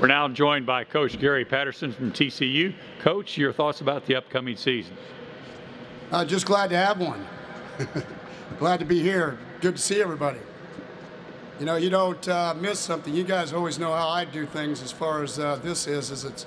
We're now joined by Coach Gary Patterson from TCU. Coach, your thoughts about the upcoming season? Uh, just glad to have one. glad to be here. Good to see everybody. You know, you don't uh, miss something. You guys always know how I do things as far as uh, this is. Is it's,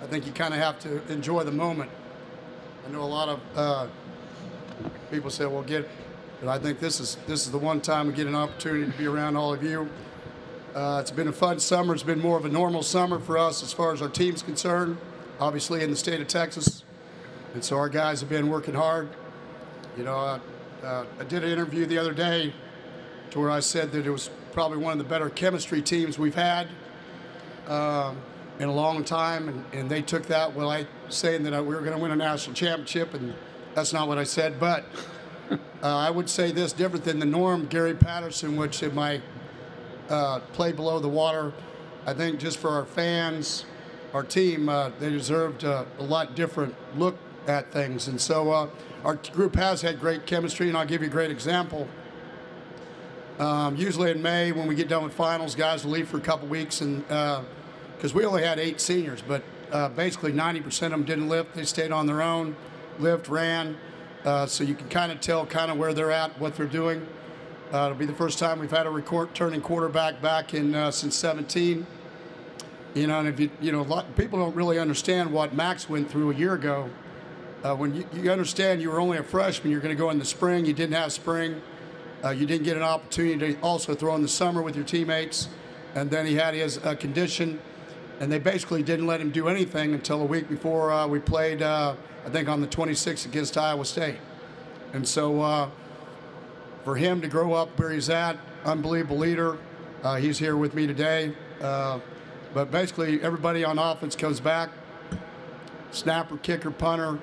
I think you kind of have to enjoy the moment. I know a lot of uh, people say, "Well, get," but I think this is this is the one time we get an opportunity to be around all of you. Uh, it's been a fun summer. It's been more of a normal summer for us as far as our team's concerned. Obviously, in the state of Texas, and so our guys have been working hard. You know, uh, uh, I did an interview the other day to where I said that it was probably one of the better chemistry teams we've had um, in a long time, and, and they took that. Well, I saying that we were going to win a national championship, and that's not what I said. But uh, I would say this different than the norm. Gary Patterson, which in my uh, play below the water, I think just for our fans, our team, uh, they deserved a lot different look at things. And so uh, our group has had great chemistry, and I'll give you a great example. Um, usually in May, when we get done with finals, guys will leave for a couple weeks, and because uh, we only had eight seniors, but uh, basically 90% of them didn't lift. They stayed on their own, lived, ran. Uh, so you can kind of tell kind of where they're at, what they're doing. Uh, it'll be the first time we've had a record, turning quarterback back in uh, since 17. You know, and if you you know, lot people don't really understand what Max went through a year ago. Uh, when you, you, understand you were only a freshman, you're going to go in the spring. You didn't have spring. Uh, you didn't get an opportunity to also throw in the summer with your teammates. And then he had his uh, condition, and they basically didn't let him do anything until a week before uh, we played, I think, on the 26th against Iowa State. And so for him to grow up where he's at, unbelievable leader. Uh, he's here with me today. but basically, everybody on offense comes back snapper, kicker, punter,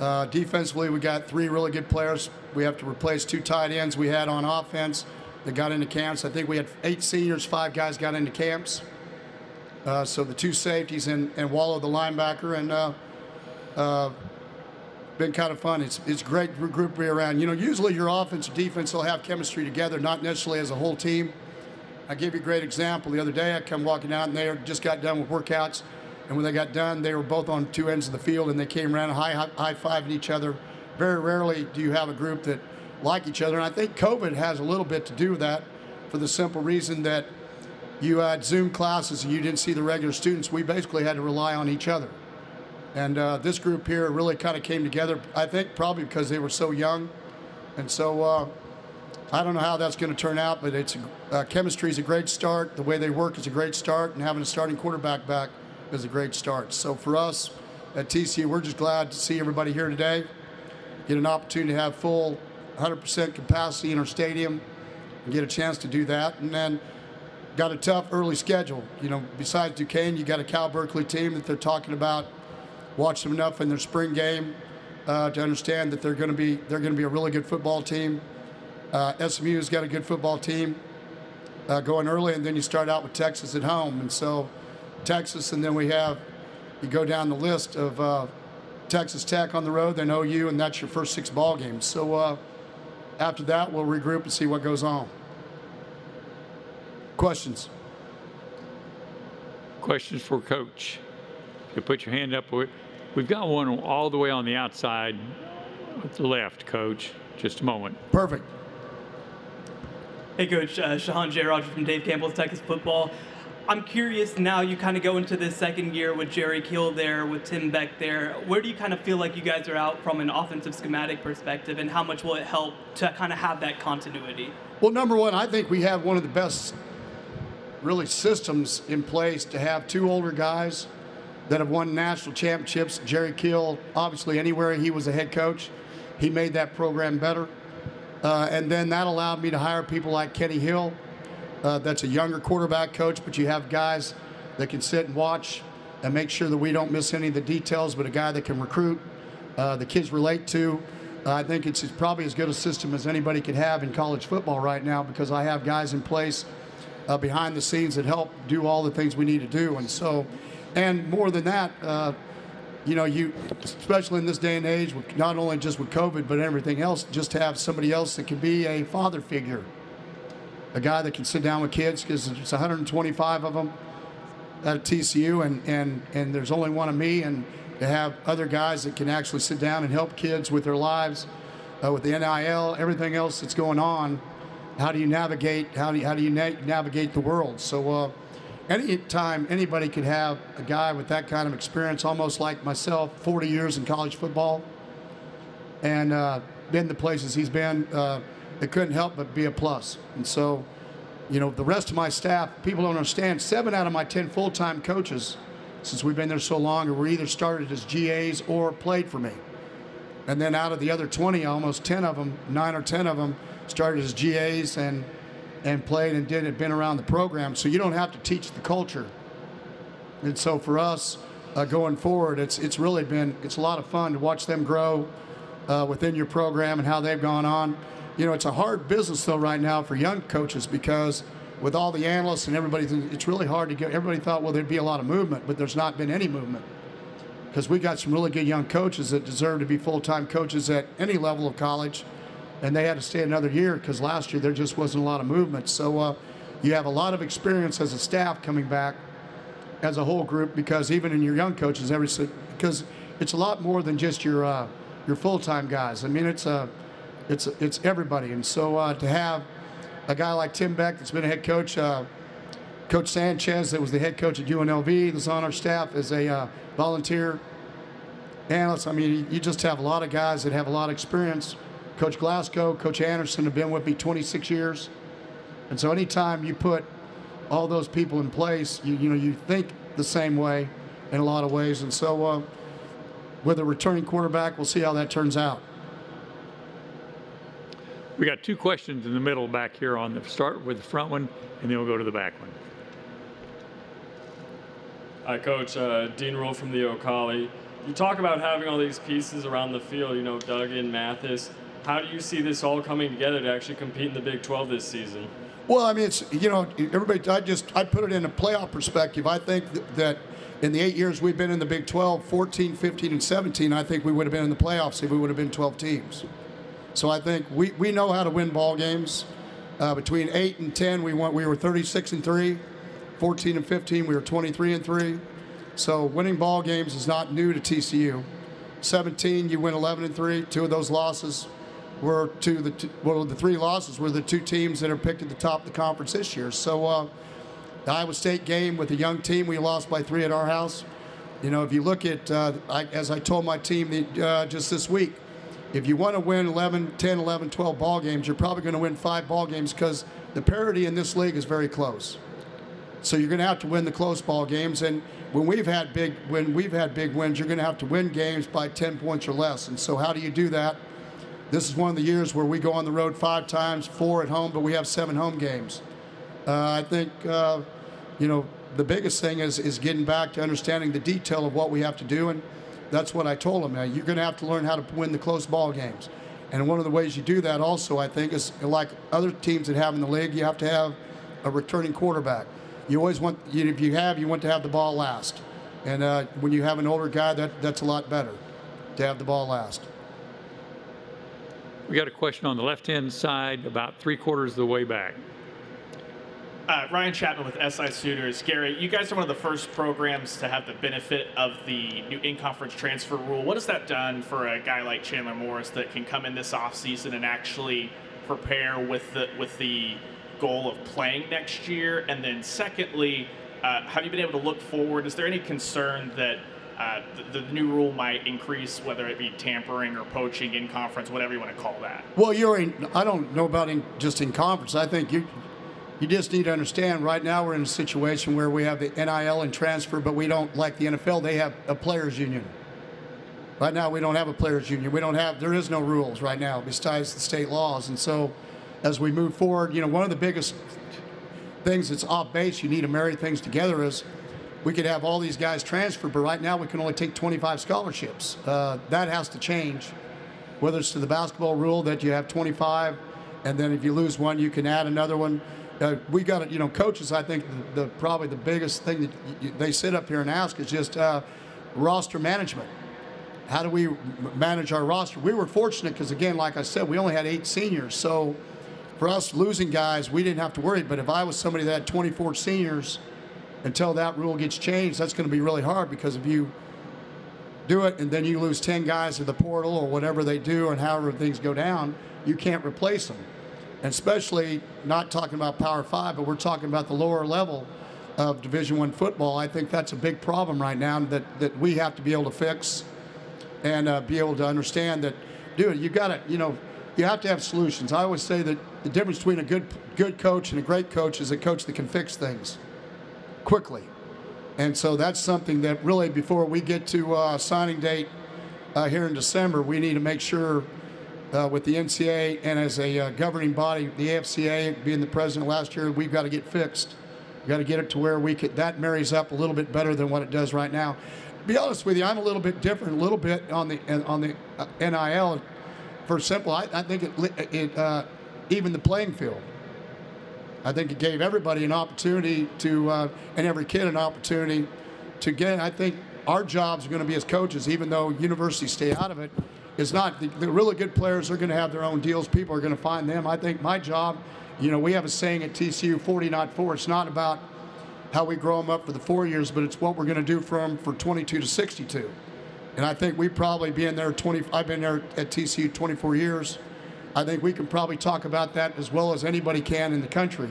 uh, defensively, we got three really good players. We have to replace two tight ends we had on offense that got into camps. I think we had eight seniors, five guys got into camps. Uh, so the two safeties and, and Wallow, the linebacker, and uh, uh, been kind of fun. It's it's great group to be around. You know, usually your offense and defense will have chemistry together, not necessarily as a whole team. I gave you a great example the other day. I come walking out and they just got done with workouts. And when they got done, they were both on two ends of the field and they came around high, high fiving each other. Very rarely do you have a group that like each other. And I think COVID has a little bit to do with that for the simple reason that you had Zoom classes and you didn't see the regular students. We basically had to rely on each other. And uh, this group here really kind of came together, I think probably because they were so young. And so uh, I don't know how that's going to turn out, but it's uh, chemistry is a great start. The way they work is a great start, and having a starting quarterback back is a great start. So for us at TCU, we're just glad to see everybody here today. Get an opportunity to have full 100% capacity in our stadium and get a chance to do that. And then got a tough early schedule. You know, besides Duquesne, you got a Cal Berkeley team that they're talking about. Watch them enough in their spring game uh, to understand that they're going to be they're going to be a really good football team. Uh, SMU's got a good football team uh, going early, and then you start out with Texas at home, and so Texas, and then we have you go down the list of uh, Texas Tech on the road, then OU, and that's your first six ball games. So uh, after that, we'll regroup and see what goes on. Questions? Questions for Coach? You put your hand up. We've got one all the way on the outside, left, Coach. Just a moment. Perfect. Hey, Coach. Uh, Shehan Jeyarajah from Dave Campbell's Texas Football. I'm curious now you kind of go into this second year with Jerry Kill there, with Tim Beck there. Where do you kind of feel like you guys are out from an offensive schematic perspective, and how much will it help to kind of have that continuity? Well, number one, I think we have one of the best, really, systems in place to have two older guys that have won national championships. Jerry Kill, obviously, anywhere he was a head coach, he made that program better. Uh, and then that allowed me to hire people like Kenny Hill, uh, that's a younger quarterback coach, but you have guys that can sit and watch and make sure that we don't miss any of the details, but a guy that can recruit, uh, the kids relate to. Uh, I think it's, probably as good a system as anybody could have in college football right now because I have guys in place uh, behind the scenes that help do all the things we need to do. And so, and more than that, uh, you know, you, especially in this day and age, not only just with COVID, but everything else, just to have somebody else that can be a father figure a guy that can sit down with kids because there's 125 of them. at TCU, and, and, and there's only one of me, and to have other guys that can actually sit down and help kids with their lives, uh, with the NIL, everything else that's going on. How do you navigate? How do you, how do you na- navigate the world? So, uh, anytime anybody could have a guy with that kind of experience, almost like myself, 40 years in college football, and uh, been the places he's been, uh, it couldn't help but be a plus. And so, you know, the rest of my staff, people don't understand. Seven out of my 10 full time coaches, since we've been there so long, were either started as GAs or played for me. And then out of the other 20, almost 10 of them, nine or 10 of them, started as GAs and and played and did had been around the program. So you don't have to teach the culture. And so for us, uh, going forward, it's it's really been it's a lot of fun to watch them grow uh, within your program and how they've gone on. You know, it's a hard business though right now for young coaches because with all the analysts and everybody, it's really hard to get. Everybody thought, well, there'd be a lot of movement, but there's not been any movement because we got some really good young coaches that deserve to be full-time coaches at any level of college, and they had to stay another year because last year there just wasn't a lot of movement. So uh, you have a lot of experience as a staff coming back as a whole group because even in your young coaches, every because it's a lot more than just your uh, your full-time guys. I mean, it's a it's it's everybody, and so uh, to have a guy like Tim Beck that's been a head coach. Uh, coach Sanchez, that was the head coach at UNLV, that's on our staff as a uh, volunteer analyst. I mean, you just have a lot of guys that have a lot of experience. Coach Glasgow, Coach Anderson have been with me 26 years. And so anytime you put all those people in place, you, you know, you think the same way in a lot of ways. And so uh, with a returning quarterback, we'll see how that turns out. We got two questions in the middle back here on the start with the front one, and then we'll go to the back one. Hi, Coach. Uh, Dean Rule from the O'Colly. You talk about having all these pieces around the field, you know, Duggan, Mathis. How do you see this all coming together to actually compete in the Big 12 this season? Well, I mean, it's you know, everybody. I just I put it in a playoff perspective. I think th- that in the eight years we've been in the Big 12, 14, 15, and 17, I think we would have been in the playoffs if we would have been 12 teams. So I think we, we know how to win ball games. Uh, between eight and 10, we went we were 36 and three. 14 and 15, we were 23 and three. So winning ball games is not new to TCU. 17, you win 11 and three. Two of those losses were to the two, well, the three losses were the two teams that are picked at the top of the conference this year. So uh, the Iowa State game with a young team, we lost by three at our house. You know, if you look at, uh, I, as I told my team uh, just this week, if you want to win 11, 10, 11, 12 ball games, you're probably going to win five ball games because the parity in this league is very close. So you're going to have to win the close ball games, and when we've had big when we've had big wins, you're going to have to win games by 10 points or less. And so how do you do that? This is one of the years where we go on the road five times, four at home, but we have seven home games. Uh, I think uh, you know the biggest thing is is getting back to understanding the detail of what we have to do, and that's what I told them. Man, you're going to have to learn how to win the close ball games. And one of the ways you do that also, I think, is like other teams that have in the league, you have to have a returning quarterback you always want you, if you have you want to have the ball last and uh, when you have an older guy that that's a lot better to have the ball last We got a question on the left hand side, about three quarters of the way back. Uh, Ryan Chapman with SI Suitors. Gary, you guys are one of the first programs to have the benefit of the new in-conference transfer rule. What has that done for a guy like Chandler Morris that can come in this offseason and actually prepare with the with the goal of playing next year? And then, secondly, uh, have you been able to look forward? Is there any concern that uh, the, the, new rule might increase, whether it be tampering or poaching in conference, whatever you want to call that? Well, you're in, I don't know about in, just in conference. I think you you just need to understand. Right now, we're in a situation where we have the NIL and transfer, but we don't like the NFL. They have a players' union. Right now, we don't have a players' union. We don't have. There is no rules right now besides the state laws, and so as we move forward. You know, one of the biggest things that's off base, you need to marry things together is we could have all these guys transfer, but right now we can only take 25 scholarships. Uh, that has to change, whether it's to the basketball rule that you have 25, and then if you lose one, you can add another one. Uh, we got it, you know, coaches, I think the, the probably the biggest thing that you, they sit up here and ask is just uh, roster management. How do we manage our roster? We were fortunate because, again, like I said, we only had eight seniors. So, for us losing guys, we didn't have to worry. But if I was somebody that had 24 seniors until that rule gets changed, that's going to be really hard because if you do it and then you lose 10 guys to the portal or whatever they do and however things go down, you can't replace them. And especially not talking about Power Five, but we're talking about the lower level of Division One football. I think that's a big problem right now that, that we have to be able to fix and uh, be able to understand that, dude, you got to, you know, you have to have solutions. I always say that the difference between a good good coach and a great coach is a coach that can fix things quickly. And so that's something that really, before we get to uh, signing date uh, here in December, we need to make sure uh, with the NCAA and as a uh, governing body, the AFCA being the president last year, we've got to get fixed. We've got to get it to where we could, that marries up a little bit better than what it does right now. To be honest with you, I'm a little bit different, a little bit on the on the uh, NIL. For simple, I, I think it, it uh, even the playing field. I think it gave everybody an opportunity to, uh, and every kid an opportunity to get. I think our jobs are going to be as coaches, even though universities stay out of it. Is not the, the really good players are going to have their own deals. People are going to find them. I think my job, you know, we have a saying at TCU, 40 not four. It's not about how we grow them up for the four years, but it's what we're going to do for them for 22 to 62. And I think we probably being there 20. I've been there at TCU 24 years. I think we can probably talk about that as well as anybody can in the country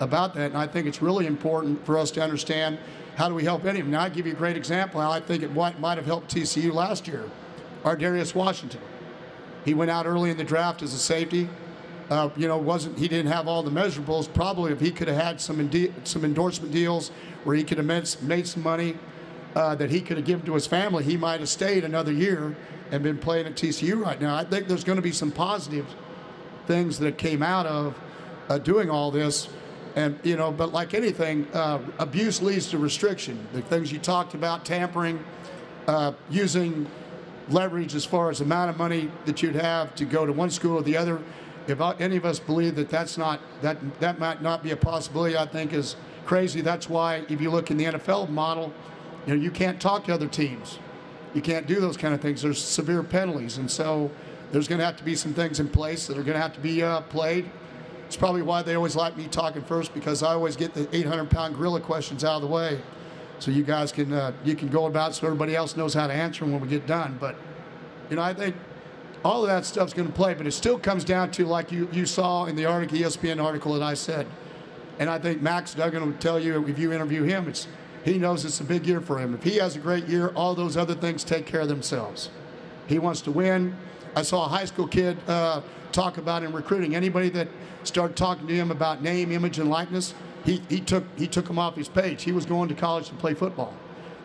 about that. And I think it's really important for us to understand how do we help any of them. Now, I give you a great example I think it might, might have helped TCU last year. Ar'Darius Washington. He went out early in the draft as a safety. Uh, you know, wasn't he didn't have all the measurables. Probably if he could have had some some endorsement deals where he could have made some money uh, that he could have given to his family, he might have stayed another year and been playing at TCU right now. I think there's going to be some positive things that came out of uh, doing all this. And, you know, but like anything, uh, abuse leads to restriction. The things you talked about, tampering, uh, using leverage as far as the amount of money that you'd have to go to one school or the other. If any of us believe that that's not, that, that might not be a possibility, I think is crazy. That's why if you look in the NFL model, you know, you can't talk to other teams you can't do those kind of things. There's severe penalties, and so there's going to have to be some things in place that are going to have to be uh, played. It's probably why they always like me talking first because I always get the 800-pound gorilla questions out of the way, so you guys can uh, you can go about so everybody else knows how to answer them when we get done. But you know, I think all of that stuff's going to play, but it still comes down to like you you saw in the article, ESPN article that I said, and I think Max Duggan will tell you if you interview him, it's he knows it's a big year for him. If he has a great year, all those other things take care of themselves. He wants to win. I saw a high school kid uh, talk about in recruiting. Anybody that started talking to him about name, image, and likeness, he, he took he took him off his page. He was going to college to play football.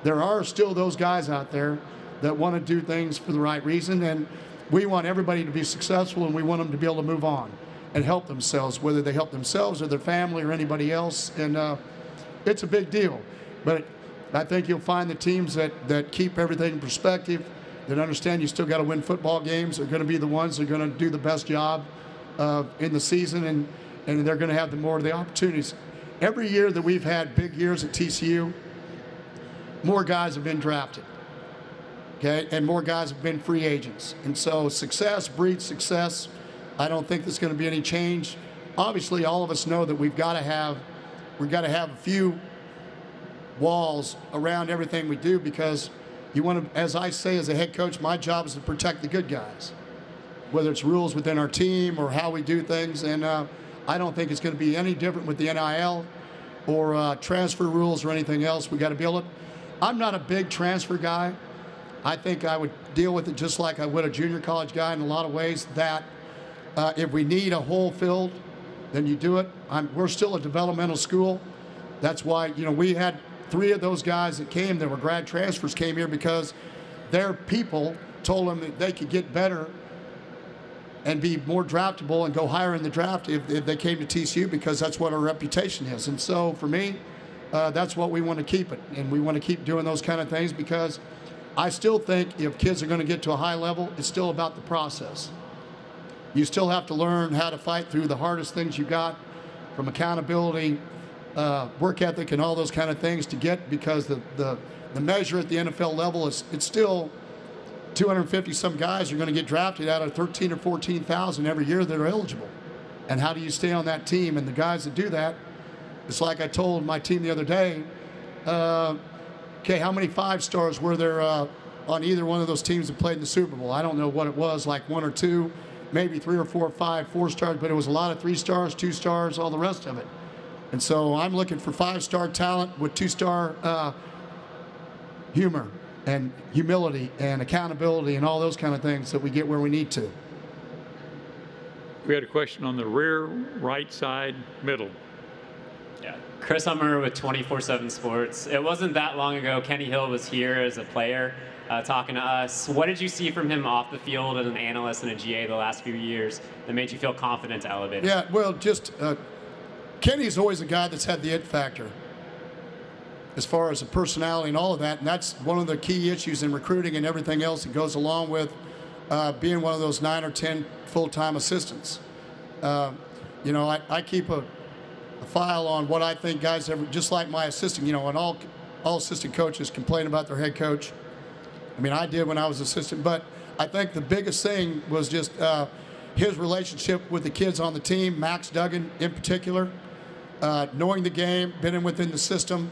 There are still those guys out there that want to do things for the right reason, and we want everybody to be successful, and we want them to be able to move on and help themselves, whether they help themselves or their family or anybody else. And uh, it's a big deal. But I think you'll find the teams that, that keep everything in perspective, that understand you still got to win football games, are going to be the ones that are going to do the best job uh, in the season, and, and they're going to have the more of the opportunities. Every year that we've had big years at TCU, more guys have been drafted. Okay, and more guys have been free agents. And so success breeds success. I don't think there's going to be any change. Obviously, all of us know that we've got to have we've got to have a few walls around everything we do because you want to, as I say as a head coach, my job is to protect the good guys, whether it's rules within our team or how we do things. And uh, I don't think it's going to be any different with the NIL or uh, transfer rules or anything else. We got to able to. I'm not a big transfer guy. I think I would deal with it just like I would a junior college guy in a lot of ways. That uh, if we need a hole filled, then you do it. I'm, we're still a developmental school. That's why you know we had three of those guys that came that were grad transfers came here because their people told them that they could get better and be more draftable and go higher in the draft if, if they came to TCU because that's what our reputation is. And so for me, uh, that's what we want to keep it. And we want to keep doing those kind of things because I still think if kids are going to get to a high level, it's still about the process. You still have to learn how to fight through the hardest things you got from accountability, uh, work ethic and all those kind of things to get because the, the, the measure at the NFL level is it's still 250 some guys are going to get drafted out of 13 or 14,000 every year that are eligible. And how do you stay on that team? And the guys that do that, it's like I told my team the other day, uh, okay, how many five stars were there uh, on either one of those teams that played in the Super Bowl? I don't know what it was, like one or two, maybe three or four five four stars, but it was a lot of three stars, two stars, all the rest of it. And so I'm looking for five star talent with two star uh, humor and humility and accountability and all those kind of things that we get where we need to. We had a question on the rear right side middle. Yeah. Chris Hummer with 24 7 Sports. It wasn't that long ago Kenny Hill was here as a player uh, talking to us. What did you see from him off the field as an analyst and a GA the last few years that made you feel confident to elevate him? Yeah, well, just uh, Kenny's always a guy that's had the it factor as far as the personality and all of that. And that's one of the key issues in recruiting and everything else that goes along with uh, being one of those nine or 10 full time assistants. Uh, you know, I, I keep a, a file on what I think guys ever, just like my assistant, you know, and all, all assistant coaches complain about their head coach. I mean, I did when I was assistant, but I think the biggest thing was just uh, his relationship with the kids on the team, Max Duggan in particular, uh, knowing the game, been in within the system,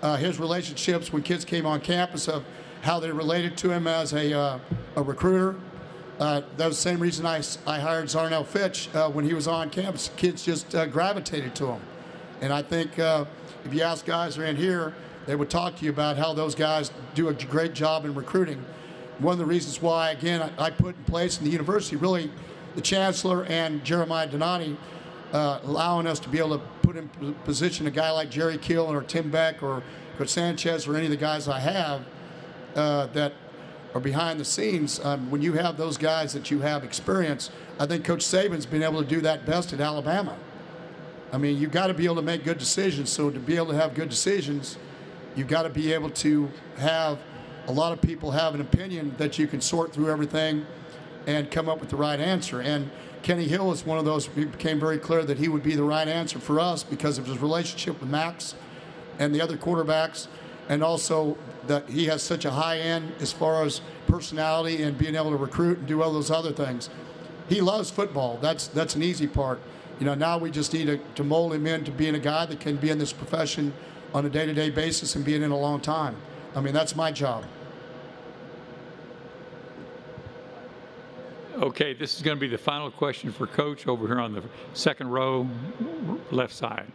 uh, his relationships when kids came on campus of how they related to him as a, uh, a recruiter. Uh, that was the same reason I, I hired Zarnell Fitch uh, when he was on campus. Kids just uh, gravitated to him. And I think uh, if you ask guys around here, they would talk to you about how those guys do a great job in recruiting. One of the reasons why, again, I, I put in place in the university, really, the chancellor and Jeremiah Donati allowing us to be able to put in position a guy like Jerry Kill or Tim Beck or Coach Sanchez or any of the guys I have uh, that are behind the scenes. Um, when you have those guys that you have experience, I think Coach Saban's been able to do that best at Alabama. I mean, you've got to be able to make good decisions. So to be able to have good decisions, you've got to be able to have a lot of people have an opinion that you can sort through everything and come up with the right answer. And Kenny Hill is one of those. It became very clear that he would be the right answer for us because of his relationship with Max and the other quarterbacks, and also that he has such a high end as far as personality and being able to recruit and do all those other things. He loves football. That's that's an easy part. You know, now we just need to, to mold him into being a guy that can be in this profession on a day-to-day basis and be in a long time. I mean, that's my job. Okay, this is going to be the final question for Coach over here on the second row, left side.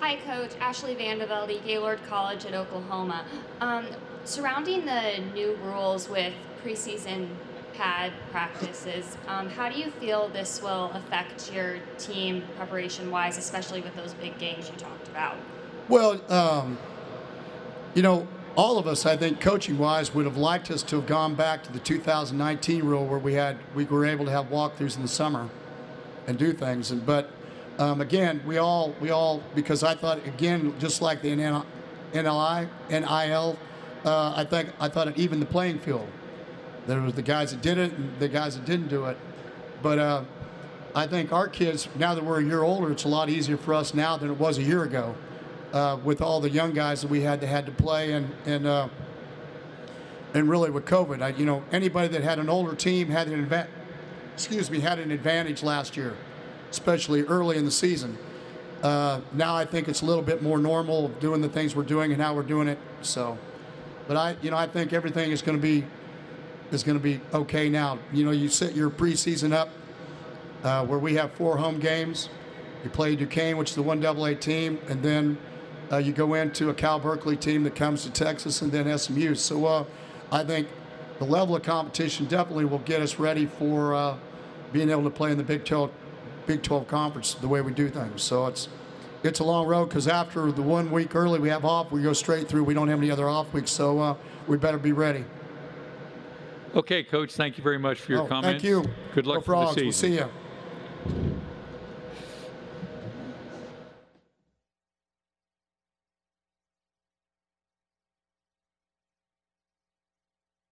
Hi, Coach. Ashley Vandevelde, Gaylord College at Oklahoma. Um, surrounding the new rules with preseason pad practices, um, how do you feel this will affect your team preparation wise, especially with those big games you talked about? Well, um, you know, all of us, I think, coaching wise, would have liked us to have gone back to the 2019 rule where we had we were able to have walkthroughs in the summer and do things. And but um, again, we all we all because I thought again, just like the NLI NIL, uh, I think I thought it evened the playing field. There was the guys that did it and the guys that didn't do it. But uh, I think our kids, now that we're a year older, it's a lot easier for us now than it was a year ago uh, with all the young guys that we had that had to play and and uh, and really with COVID, I, you know, anybody that had an older team had an adva- excuse me had an advantage last year, especially early in the season. Uh, now I think it's a little bit more normal doing the things we're doing and how we're doing it. So, but I, you know, I think everything is going to be is going to be okay now. You know, you set your preseason up uh, where we have four home games. You play Duquesne, which is the one AA team, and then uh, you go into a Cal Berkeley team that comes to Texas, and then SMU. So uh, I think the level of competition definitely will get us ready for uh, being able to play in the Big 12, Big 12 conference the way we do things. So it's it's a long road because after the one week early we have off, we go straight through. We don't have any other off weeks, so uh, we better be ready. Okay, Coach, thank you very much for your Oh, comments. Thank you. Good luck Go for the season. We'll see you.